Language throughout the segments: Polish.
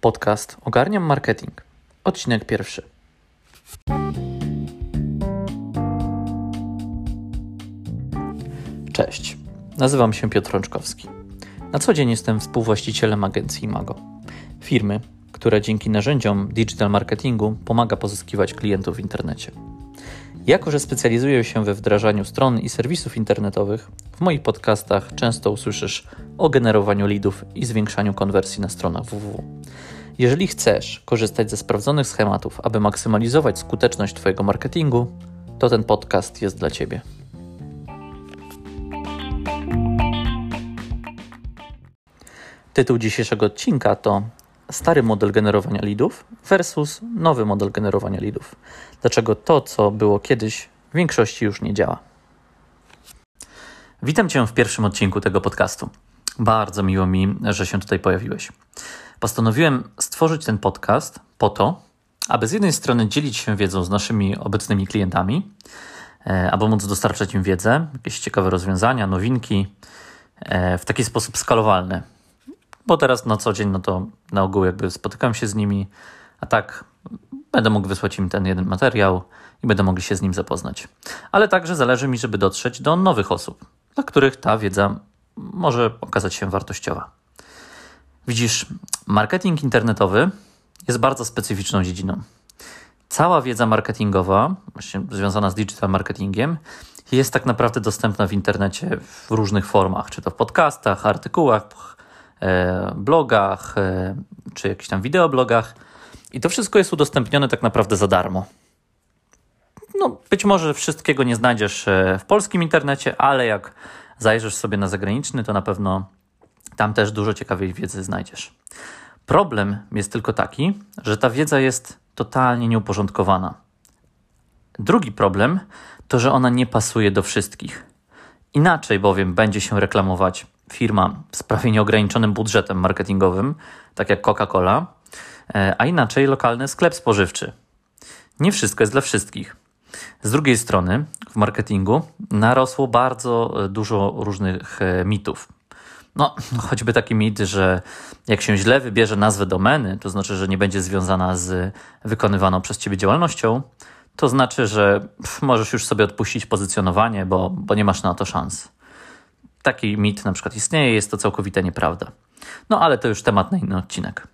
Podcast Ogarniam Marketing. Odcinek pierwszy. Cześć, nazywam się Piotr Rączkowski. Na co dzień jestem współwłaścicielem agencji Imago. Firmy, która dzięki narzędziom digital marketingu pomaga pozyskiwać klientów w internecie. Jako, że specjalizuję się we wdrażaniu stron i serwisów internetowych, w moich podcastach często usłyszysz o generowaniu leadów i zwiększaniu konwersji na stronach www. Jeżeli chcesz korzystać ze sprawdzonych schematów, aby maksymalizować skuteczność Twojego marketingu, to ten podcast jest dla Ciebie. Tytuł dzisiejszego odcinka to stary model generowania leadów versus nowy model generowania leadów. Dlaczego to, co było kiedyś, w większości już nie działa. Witam Cię w pierwszym odcinku tego podcastu. Bardzo miło mi, że się tutaj pojawiłeś. Postanowiłem stworzyć ten podcast po to, aby z jednej strony dzielić się wiedzą z naszymi obecnymi klientami, e, aby móc dostarczać im wiedzę, jakieś ciekawe rozwiązania, nowinki e, w taki sposób skalowalny, bo teraz na co dzień, no to na ogół jakby spotykam się z nimi, a tak będę mógł wysłać im ten jeden materiał i będę mogli się z nim zapoznać. Ale także zależy mi, żeby dotrzeć do nowych osób, dla których ta wiedza może okazać się wartościowa. Widzisz, marketing internetowy jest bardzo specyficzną dziedziną. Cała wiedza marketingowa, właśnie związana z digital marketingiem, jest tak naprawdę dostępna w internecie w różnych formach, czy to w podcastach, artykułach, blogach, e, czy jakichś tam wideoblogach. I to wszystko jest udostępnione tak naprawdę za darmo. No, być może wszystkiego nie znajdziesz e, w polskim internecie, ale jak zajrzysz sobie na zagraniczny, to na pewno tam też dużo ciekawej wiedzy znajdziesz. Problem jest tylko taki, że ta wiedza jest totalnie nieuporządkowana. Drugi problem to, że ona nie pasuje do wszystkich. Inaczej bowiem będzie się reklamować firma z prawie nieograniczonym budżetem marketingowym, tak jak Coca-Cola, e, a inaczej lokalny sklep spożywczy. Nie wszystko jest dla wszystkich. Z drugiej strony, w marketingu narosło bardzo dużo różnych e, mitów. No, choćby taki mit, że jak się źle wybierze nazwę domeny, to znaczy, że nie będzie związana z wykonywaną przez ciebie działalnością, to znaczy, że możesz już sobie odpuścić pozycjonowanie, bo, bo nie masz na to szans. Taki mit na przykład istnieje, jest to całkowita nieprawda. No ale to już temat na inny odcinek.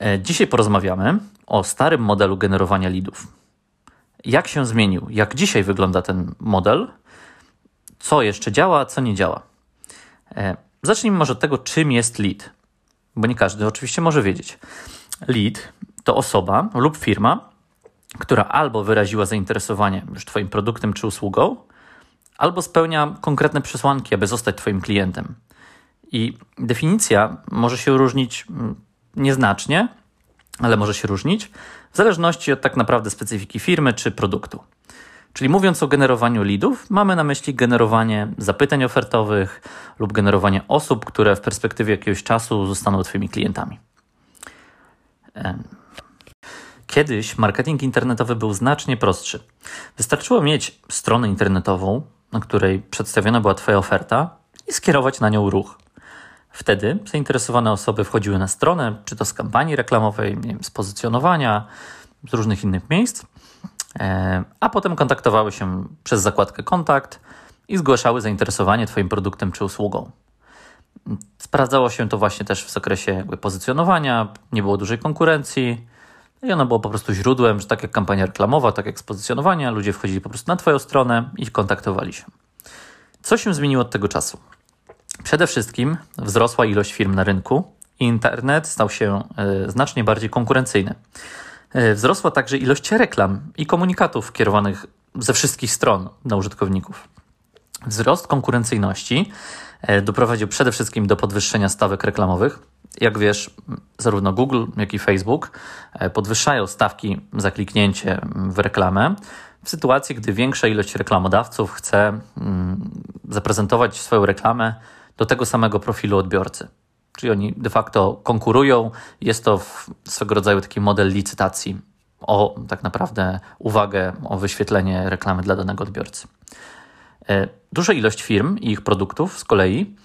E, dzisiaj porozmawiamy o starym modelu generowania leadów. Jak się zmienił? Jak dzisiaj wygląda ten model? Co jeszcze działa, co nie działa? E, zacznijmy może od tego, czym jest lead, bo nie każdy oczywiście może wiedzieć. Lead to osoba lub firma, która albo wyraziła zainteresowanie już Twoim produktem czy usługą, albo spełnia konkretne przesłanki, aby zostać Twoim klientem. I definicja może się różnić mm, nieznacznie, ale może się różnić w zależności od tak naprawdę specyfiki firmy czy produktu. Czyli mówiąc o generowaniu leadów, mamy na myśli generowanie zapytań ofertowych lub generowanie osób, które w perspektywie jakiegoś czasu zostaną Twoimi klientami. Kiedyś marketing internetowy był znacznie prostszy. Wystarczyło mieć stronę internetową, na której przedstawiona była Twoja oferta i skierować na nią ruch. Wtedy zainteresowane osoby wchodziły na stronę, czy to z kampanii reklamowej, nie wiem, z pozycjonowania, z różnych innych miejsc, e, a potem kontaktowały się przez zakładkę kontakt i zgłaszały zainteresowanie Twoim produktem czy usługą. Sprawdzało się to właśnie też w zakresie pozycjonowania, nie było dużej konkurencji, i ono było po prostu źródłem, że tak jak kampania reklamowa, tak jak spozycjonowania, ludzie wchodzili po prostu na Twoją stronę i kontaktowali się. Co się zmieniło od tego czasu? Przede wszystkim wzrosła ilość firm na rynku i internet stał się y, znacznie bardziej konkurencyjny. Y, wzrosła także ilość reklam i komunikatów kierowanych ze wszystkich stron na użytkowników. Wzrost konkurencyjności y, doprowadził przede wszystkim do podwyższenia stawek reklamowych, jak wiesz, zarówno Google, jak i Facebook e, podwyższają stawki za kliknięcie w reklamę w sytuacji, gdy większa ilość reklamodawców chce mm, zaprezentować swoją reklamę do tego samego profilu odbiorcy. Czyli oni de facto konkurują. Jest to swego rodzaju taki model licytacji o tak naprawdę uwagę, o wyświetlenie reklamy dla danego odbiorcy. E, duża ilość firm i ich produktów z kolei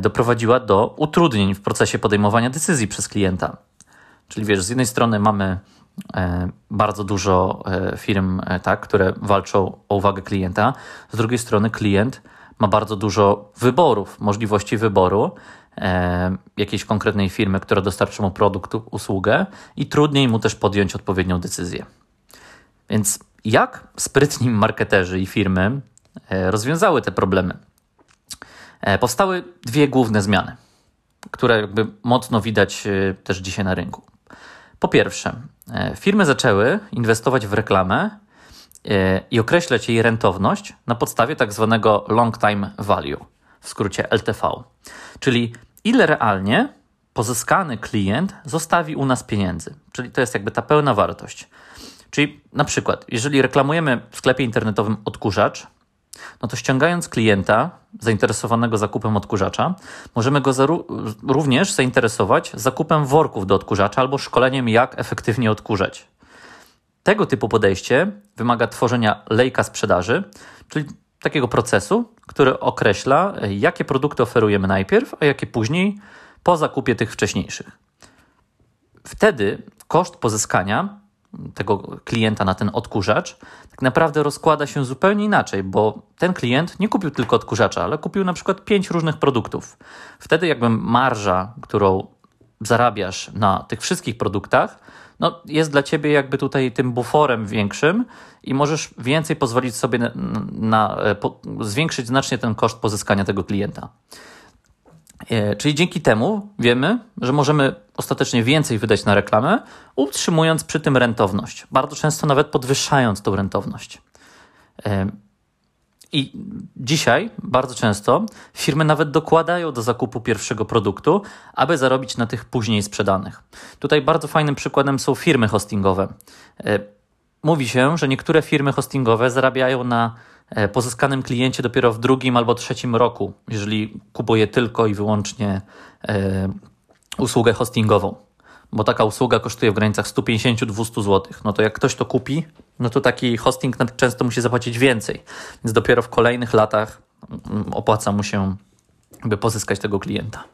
doprowadziła do utrudnień w procesie podejmowania decyzji przez klienta. Czyli wiesz, z jednej strony mamy bardzo dużo firm, tak, które walczą o uwagę klienta, z drugiej strony klient ma bardzo dużo wyborów, możliwości wyboru e, jakiejś konkretnej firmy, która dostarczy mu produkt, usługę i trudniej mu też podjąć odpowiednią decyzję. Więc jak sprytni marketerzy i firmy e, rozwiązały te problemy? E, powstały dwie główne zmiany, które jakby mocno widać e, też dzisiaj na rynku. Po pierwsze, e, firmy zaczęły inwestować w reklamę i określać jej rentowność na podstawie tak zwanego long time value, w skrócie LTV, czyli ile realnie pozyskany klient zostawi u nas pieniędzy, czyli to jest jakby ta pełna wartość. Czyli na przykład, jeżeli reklamujemy w sklepie internetowym odkurzacz, no to ściągając klienta zainteresowanego zakupem odkurzacza, możemy go również zainteresować zakupem worków do odkurzacza albo szkoleniem, jak efektywnie odkurzać. Tego typu podejście wymaga tworzenia lejka sprzedaży, czyli takiego procesu, który określa, jakie produkty oferujemy najpierw, a jakie później po zakupie tych wcześniejszych. Wtedy koszt pozyskania tego klienta na ten odkurzacz tak naprawdę rozkłada się zupełnie inaczej, bo ten klient nie kupił tylko odkurzacza, ale kupił na przykład pięć różnych produktów. Wtedy jakby marża, którą zarabiasz na tych wszystkich produktach, no, jest dla ciebie jakby tutaj tym buforem większym i możesz więcej pozwolić sobie na, na po, zwiększyć znacznie ten koszt pozyskania tego klienta. E, czyli dzięki temu wiemy, że możemy ostatecznie więcej wydać na reklamę, utrzymując przy tym rentowność, bardzo często nawet podwyższając tą rentowność. E, i dzisiaj bardzo często firmy nawet dokładają do zakupu pierwszego produktu, aby zarobić na tych później sprzedanych. Tutaj bardzo fajnym przykładem są firmy hostingowe. E, mówi się, że niektóre firmy hostingowe zarabiają na pozyskanym kliencie dopiero w drugim albo trzecim roku, jeżeli kupuje tylko i wyłącznie e, usługę hostingową bo taka usługa kosztuje w granicach 150-200 zł. No to jak ktoś to kupi, no to taki hosting często musi zapłacić więcej. Więc dopiero w kolejnych latach mm, opłaca mu się by pozyskać tego klienta.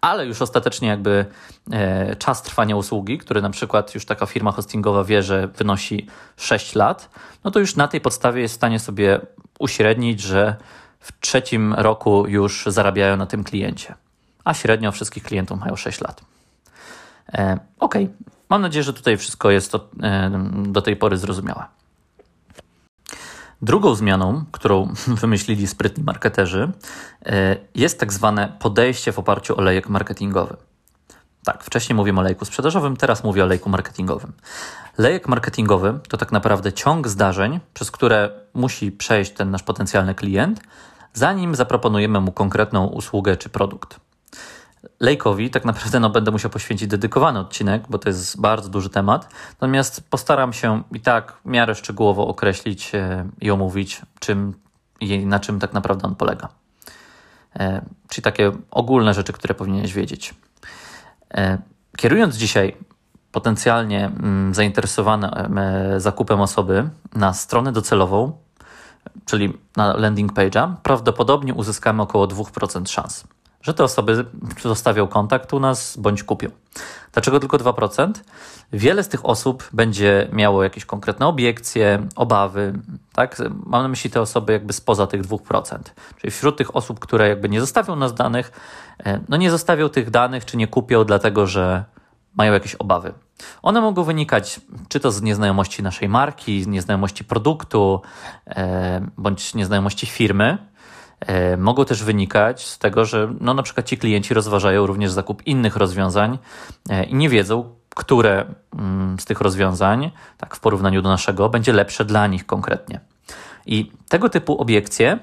Ale już ostatecznie jakby e, czas trwania usługi, który na przykład już taka firma hostingowa wie, że wynosi 6 lat, no to już na tej podstawie jest w stanie sobie uśrednić, że w trzecim roku już zarabiają na tym kliencie. A średnio wszystkich klientów mają 6 lat. E, ok, mam nadzieję, że tutaj wszystko jest e, do tej pory zrozumiałe. Drugą zmianą, którą wymyślili sprytni marketerzy, e, jest tak zwane podejście w oparciu o lejek marketingowy. Tak, wcześniej mówiłem o lejku sprzedażowym, teraz mówię o lejku marketingowym. Lejek marketingowy to tak naprawdę ciąg zdarzeń, przez które musi przejść ten nasz potencjalny klient, zanim zaproponujemy mu konkretną usługę czy produkt. Lejkowi tak naprawdę no, będę musiał poświęcić dedykowany odcinek, bo to jest bardzo duży temat. Natomiast postaram się i tak w miarę szczegółowo określić e, i omówić, czym i na czym tak naprawdę on polega. E, czyli takie ogólne rzeczy, które powinieneś wiedzieć. E, kierując dzisiaj potencjalnie mm, zainteresowane zakupem osoby na stronę docelową, czyli na landing page'a, prawdopodobnie uzyskamy około 2% szans że te osoby zostawią kontakt u nas bądź kupią. Dlaczego tylko 2%? Wiele z tych osób będzie miało jakieś konkretne obiekcje, obawy. Tak? Mam na myśli te osoby jakby spoza tych 2%. Czyli wśród tych osób, które jakby nie zostawią nas danych, e, no nie zostawią tych danych, czy nie kupią, dlatego że mają jakieś obawy. One mogą wynikać czy to z nieznajomości naszej marki, z nieznajomości produktu, e, bądź nieznajomości firmy, mogą też wynikać z tego, że no, na przykład ci klienci rozważają również zakup innych rozwiązań e, i nie wiedzą, które mm, z tych rozwiązań, tak w porównaniu do naszego, będzie lepsze dla nich konkretnie. I tego typu obiekcje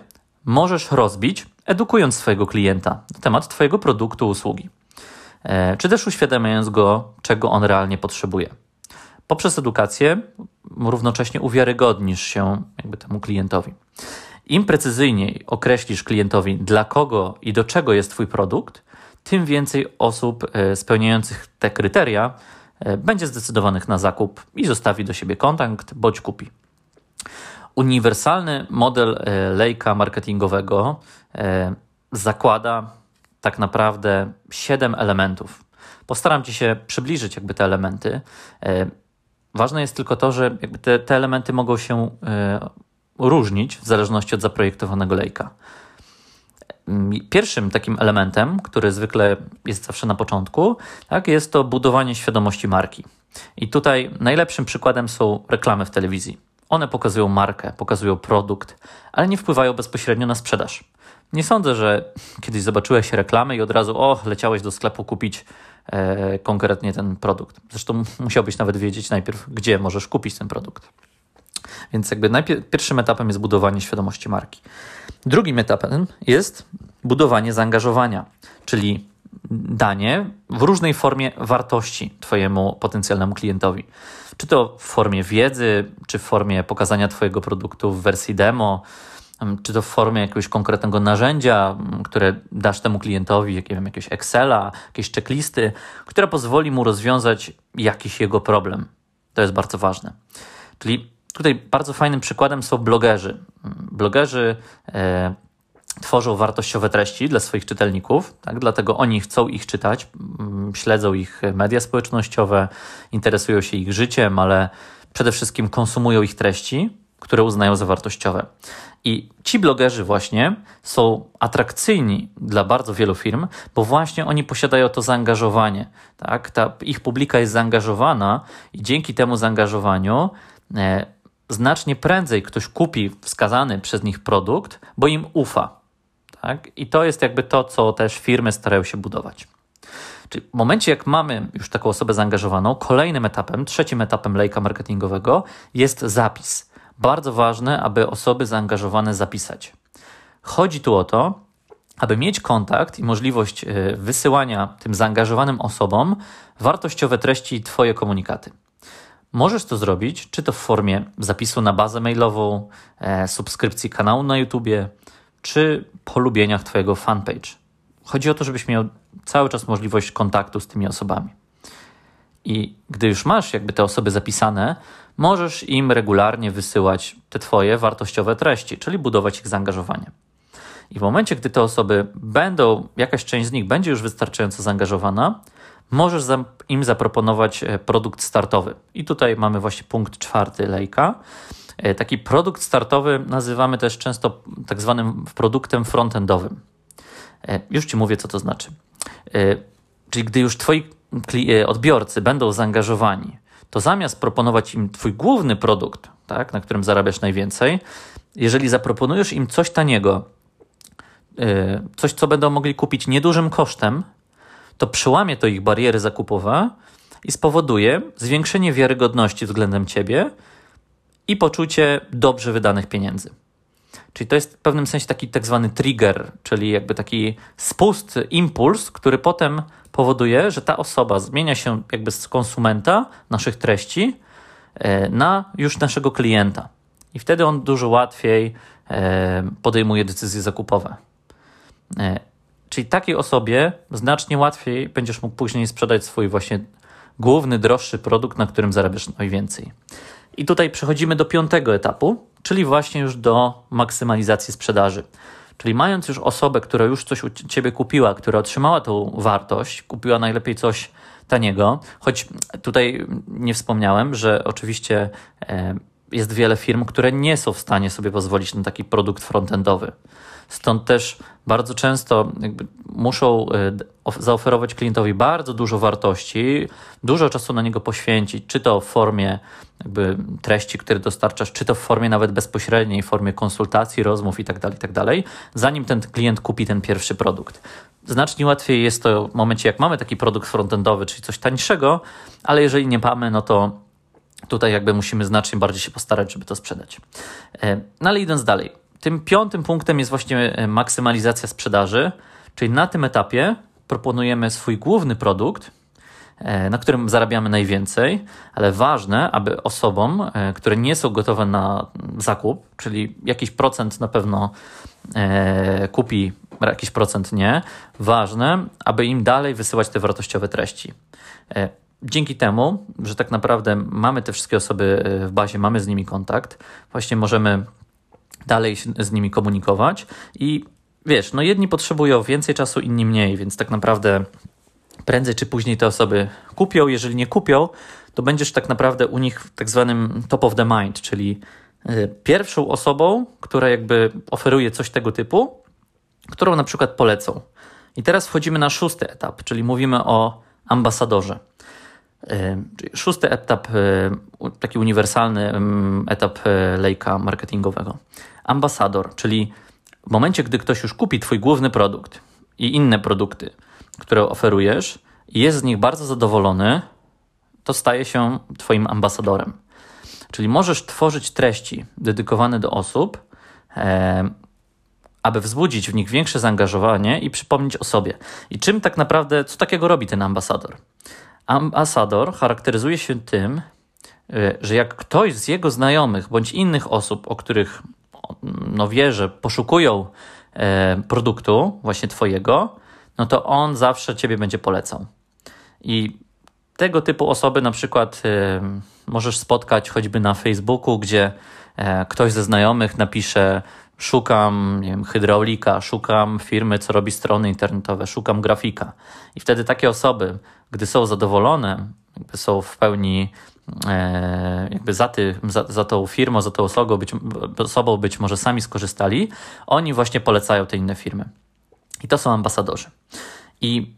możesz rozbić, edukując swojego klienta na temat Twojego produktu, usługi, e, czy też uświadamiając go, czego on realnie potrzebuje. Poprzez edukację równocześnie uwiarygodnisz się jakby temu klientowi. Im precyzyjniej określisz klientowi, dla kogo i do czego jest Twój produkt, tym więcej osób e, spełniających te kryteria e, będzie zdecydowanych na zakup i zostawi do siebie kontakt bądź kupi. Uniwersalny model e, lejka marketingowego zakłada tak naprawdę siedem elementów. Postaram Ci się przybliżyć jakby te elementy. Ważne jest tylko to, że te, te elementy mogą się różnić w zależności od zaprojektowanego lejka. Pierwszym takim elementem, który zwykle jest zawsze na początku, tak, jest to budowanie świadomości marki. I tutaj najlepszym przykładem są reklamy w telewizji. One pokazują markę, pokazują produkt, ale nie wpływają bezpośrednio na sprzedaż. Nie sądzę, że kiedyś zobaczyłeś reklamę i od razu, o, leciałeś do sklepu kupić e, konkretnie ten produkt. Zresztą musiałbyś nawet wiedzieć najpierw, gdzie możesz kupić ten produkt. Więc jakby najpierw, pierwszym etapem jest budowanie świadomości marki. Drugim etapem jest budowanie zaangażowania, czyli danie w różnej formie wartości Twojemu potencjalnemu klientowi. Czy to w formie wiedzy, czy w formie pokazania Twojego produktu w wersji demo, czy to w formie jakiegoś konkretnego narzędzia, które dasz temu klientowi, jak, wiem, jakiegoś Excela, jakieś checklisty, która pozwoli mu rozwiązać jakiś jego problem. To jest bardzo ważne. Czyli Tutaj bardzo fajnym przykładem są blogerzy. Blogerzy e, tworzą wartościowe treści dla swoich czytelników, tak? dlatego oni chcą ich czytać, mm, śledzą ich media społecznościowe, interesują się ich życiem, ale przede wszystkim konsumują ich treści, które uznają za wartościowe. I ci blogerzy właśnie są atrakcyjni dla bardzo wielu firm, bo właśnie oni posiadają to zaangażowanie. Tak? Ta ich publika jest zaangażowana i dzięki temu zaangażowaniu e, znacznie prędzej ktoś kupi wskazany przez nich produkt, bo im ufa. Tak? I to jest jakby to, co też firmy starają się budować. Czyli w momencie, jak mamy już taką osobę zaangażowaną, kolejnym etapem, trzecim etapem lejka marketingowego jest zapis. Bardzo ważne, aby osoby zaangażowane zapisać. Chodzi tu o to, aby mieć kontakt i możliwość e, wysyłania tym zaangażowanym osobom wartościowe treści i Twoje komunikaty. Możesz to zrobić, czy to w formie zapisu na bazę mailową, e, subskrypcji kanału na YouTubie, czy polubieniach Twojego fanpage. Chodzi o to, żebyś miał cały czas możliwość kontaktu z tymi osobami. I gdy już masz jakby te osoby zapisane, możesz im regularnie wysyłać te Twoje wartościowe treści, czyli budować ich zaangażowanie. I w momencie, gdy te osoby będą, jakaś część z nich będzie już wystarczająco zaangażowana, możesz im zaproponować e, produkt startowy. I tutaj mamy właśnie punkt czwarty lejka. E, taki produkt startowy nazywamy też często tak zwanym produktem frontendowym. E, już Ci mówię, co to znaczy. Czyli gdy już Twoi odbiorcy będą zaangażowani, to zamiast proponować im Twój główny produkt, tak, na którym zarabiasz najwięcej, jeżeli zaproponujesz im coś taniego, coś, co będą mogli kupić niedużym kosztem, to przełamie to ich bariery zakupowe i spowoduje zwiększenie wiarygodności względem ciebie i poczucie dobrze wydanych pieniędzy. Czyli to jest w pewnym sensie taki tak zwany trigger, czyli jakby taki spust, impuls, który potem powoduje, że ta osoba zmienia się jakby z konsumenta naszych treści e, na już naszego klienta. I wtedy on dużo łatwiej e, podejmuje decyzje zakupowe. Czyli takiej osobie znacznie łatwiej będziesz mógł później sprzedać swój właśnie główny, droższy produkt, na którym zarabiasz najwięcej. I tutaj przechodzimy do piątego etapu, czyli właśnie już do maksymalizacji sprzedaży. Czyli mając już osobę, która już coś u ciebie kupiła, która otrzymała tą wartość, kupiła najlepiej coś taniego, choć tutaj nie wspomniałem, że oczywiście e, jest wiele firm, które nie są w stanie sobie pozwolić na taki produkt frontendowy. Stąd też bardzo często muszą e, zaoferować klientowi bardzo dużo wartości, dużo czasu na niego poświęcić, czy to w formie treści, które dostarczasz, czy to w formie nawet bezpośredniej, w formie konsultacji, rozmów itd., tak itd., tak zanim ten klient kupi ten pierwszy produkt. Znacznie łatwiej jest to w momencie, jak mamy taki produkt frontendowy, czyli coś tańszego, ale jeżeli nie mamy, no to tutaj jakby musimy znacznie bardziej się postarać, żeby to sprzedać. E, no ale idąc dalej, tym piątym punktem jest właśnie e, maksymalizacja sprzedaży, czyli na tym etapie proponujemy swój główny produkt, e, na którym zarabiamy najwięcej, ale ważne, aby osobom, e, które nie są gotowe na zakup, czyli jakiś procent na pewno kupi, jakiś procent nie, ważne, aby im dalej wysyłać te wartościowe treści. Dzięki temu, że tak naprawdę mamy te wszystkie osoby w bazie, mamy z nimi kontakt, właśnie możemy dalej z nimi komunikować i wiesz, no jedni potrzebują więcej czasu, inni mniej, więc tak naprawdę prędzej czy później te osoby kupią. Jeżeli nie kupią, to będziesz tak naprawdę u nich w tak zwanym top of the mind, czyli y, pierwszą osobą, która jakby oferuje coś tego typu, którą na przykład polecą. I teraz wchodzimy na szósty etap, czyli mówimy o ambasadorze. Y, szósty etap, y, taki uniwersalny etap lejka marketingowego. Ambasador, czyli w momencie, gdy ktoś już kupi Twój główny produkt i inne produkty, które oferujesz, i jest z nich bardzo zadowolony, to staje się Twoim ambasadorem. Czyli możesz tworzyć treści dedykowane do osób, e, aby wzbudzić w nich większe zaangażowanie i przypomnieć o sobie. I czym tak naprawdę, co takiego robi ten ambasador? Ambasador charakteryzuje się tym, e, że jak ktoś z jego znajomych bądź innych osób, o których no wie, że poszukują e, produktu właśnie Twojego, no to on zawsze Ciebie będzie polecał. I tego typu osoby na przykład e, możesz spotkać choćby na Facebooku, gdzie e, ktoś ze znajomych napisze szukam nie wiem, hydraulika, szukam firmy, co robi strony internetowe, szukam grafika. I wtedy takie osoby, gdy są zadowolone, są w pełni jakby za, ty, za, za tą firmą, za tą osobą być, osobą być może sami skorzystali, oni właśnie polecają te inne firmy. I to są ambasadorzy. I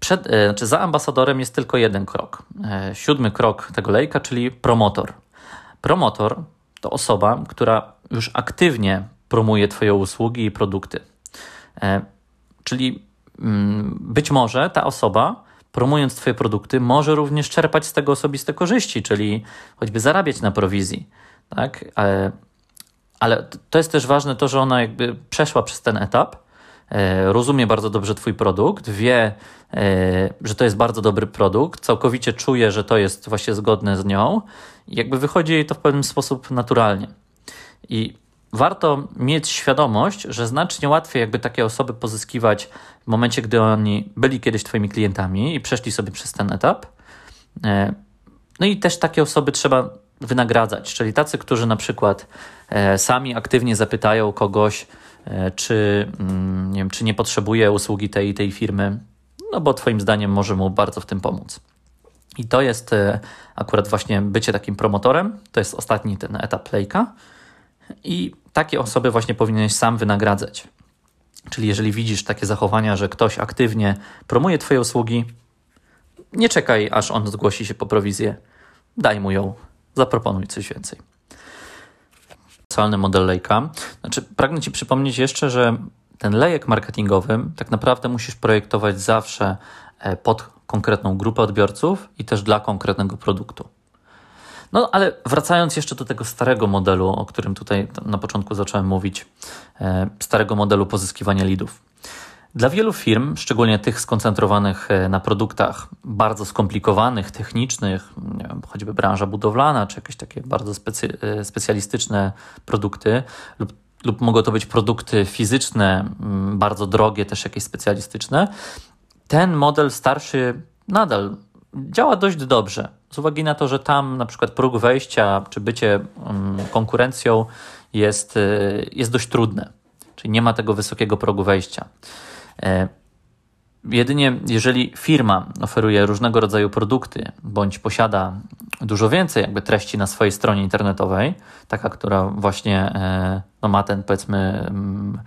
przed, e, znaczy za ambasadorem jest tylko jeden krok. E, siódmy krok tego lejka, czyli promotor. Promotor to osoba, która już aktywnie promuje Twoje usługi i produkty. Czyli mm, być może ta osoba promując Twoje produkty, może również czerpać z tego osobiste korzyści, czyli choćby zarabiać na prowizji. Tak? Ale, ale to jest też ważne to, że ona jakby przeszła przez ten etap, e, rozumie bardzo dobrze Twój produkt, wie, e, że to jest bardzo dobry produkt, całkowicie czuje, że to jest właśnie zgodne z nią i jakby wychodzi jej to w pewien sposób naturalnie. I warto mieć świadomość, że znacznie łatwiej jakby takie osoby pozyskiwać w momencie, gdy oni byli kiedyś Twoimi klientami i przeszli sobie przez ten etap. E, no i też takie osoby trzeba wynagradzać, czyli tacy, którzy na przykład e, sami aktywnie zapytają kogoś, e, czy mm, nie, wiem, czy nie potrzebuje usługi tej tej firmy, no bo Twoim zdaniem może mu bardzo w tym pomóc. I to jest akurat właśnie bycie takim promotorem, to jest ostatni ten etap lejka. I takie osoby właśnie powinieneś sam wynagradzać. Czyli jeżeli widzisz takie zachowania, że ktoś aktywnie promuje Twoje usługi, nie czekaj, aż on zgłosi się po prowizję. Daj mu ją, zaproponuj coś więcej. Specjalny model lejka. Znaczy, pragnę Ci przypomnieć jeszcze, że ten lejek marketingowy tak naprawdę musisz projektować zawsze e, pod konkretną grupę odbiorców i też dla konkretnego produktu. No ale wracając jeszcze do tego starego modelu, o którym tutaj na początku zacząłem mówić, e, starego modelu pozyskiwania lidów. Dla wielu firm, szczególnie tych skoncentrowanych e, na produktach bardzo skomplikowanych, technicznych, wiem, choćby branża budowlana, czy jakieś takie bardzo specy, e, specjalistyczne produkty, lub, lub mogą to być produkty fizyczne, bardzo drogie, też jakieś specjalistyczne, ten model starszy nadal działa dość dobrze. Z uwagi na to, że tam na przykład próg wejścia czy bycie mm, konkurencją jest, y, jest dość trudne. Czyli nie ma tego wysokiego progu wejścia. E, jedynie jeżeli firma oferuje różnego rodzaju produkty bądź posiada dużo więcej jakby treści na swojej stronie internetowej, taka, która właśnie e, no, ma ten powiedzmy mm,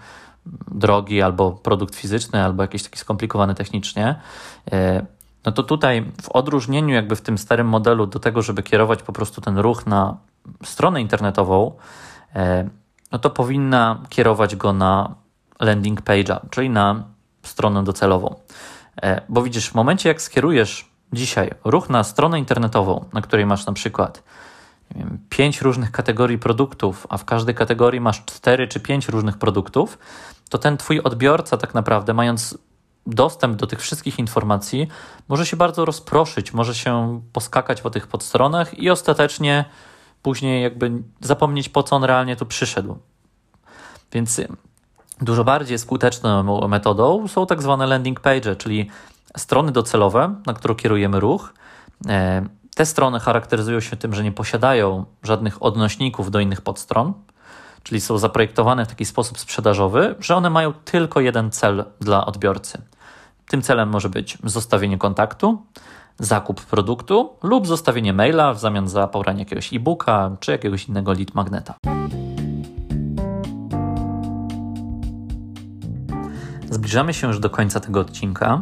drogi albo produkt fizyczny, albo jakiś taki skomplikowany technicznie, e, no to tutaj w odróżnieniu jakby w tym starym modelu do tego, żeby kierować po prostu ten ruch na stronę internetową, e, no to powinna kierować go na landing page'a, czyli na stronę docelową. E, bo widzisz, w momencie jak skierujesz dzisiaj ruch na stronę internetową, na której masz na przykład wiem, pięć różnych kategorii produktów, a w każdej kategorii masz cztery czy pięć różnych produktów, to ten twój odbiorca tak naprawdę, mając dostęp do tych wszystkich informacji może się bardzo rozproszyć, może się poskakać po tych podstronach i ostatecznie później jakby zapomnieć, po co on realnie tu przyszedł. Więc dużo bardziej skuteczną metodą są tak zwane landing page, czyli strony docelowe, na które kierujemy ruch. E, te strony charakteryzują się tym, że nie posiadają żadnych odnośników do innych podstron, czyli są zaprojektowane w taki sposób sprzedażowy, że one mają tylko jeden cel dla odbiorcy. Tym celem może być zostawienie kontaktu, zakup produktu lub zostawienie maila w zamian za pobranie jakiegoś e-booka czy jakiegoś innego lead magneta. Zbliżamy się już do końca tego odcinka.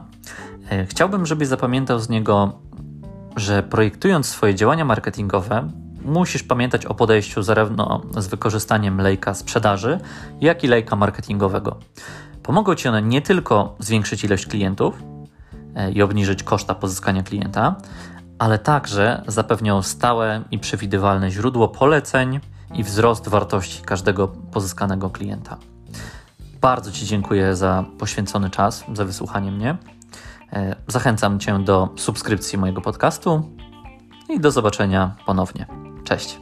E, chciałbym, żebyś zapamiętał z niego, że projektując swoje działania marketingowe, musisz pamiętać o podejściu zarówno z wykorzystaniem lejka sprzedaży, jak i lejka marketingowego. Pomogą Ci one nie tylko zwiększyć ilość klientów e, i obniżyć koszta pozyskania klienta, ale także zapewnią stałe i przewidywalne źródło poleceń i wzrost wartości każdego pozyskanego klienta. Bardzo Ci dziękuję za poświęcony czas, za wysłuchanie mnie. E, zachęcam Cię do subskrypcji mojego podcastu i do zobaczenia ponownie. Cześć.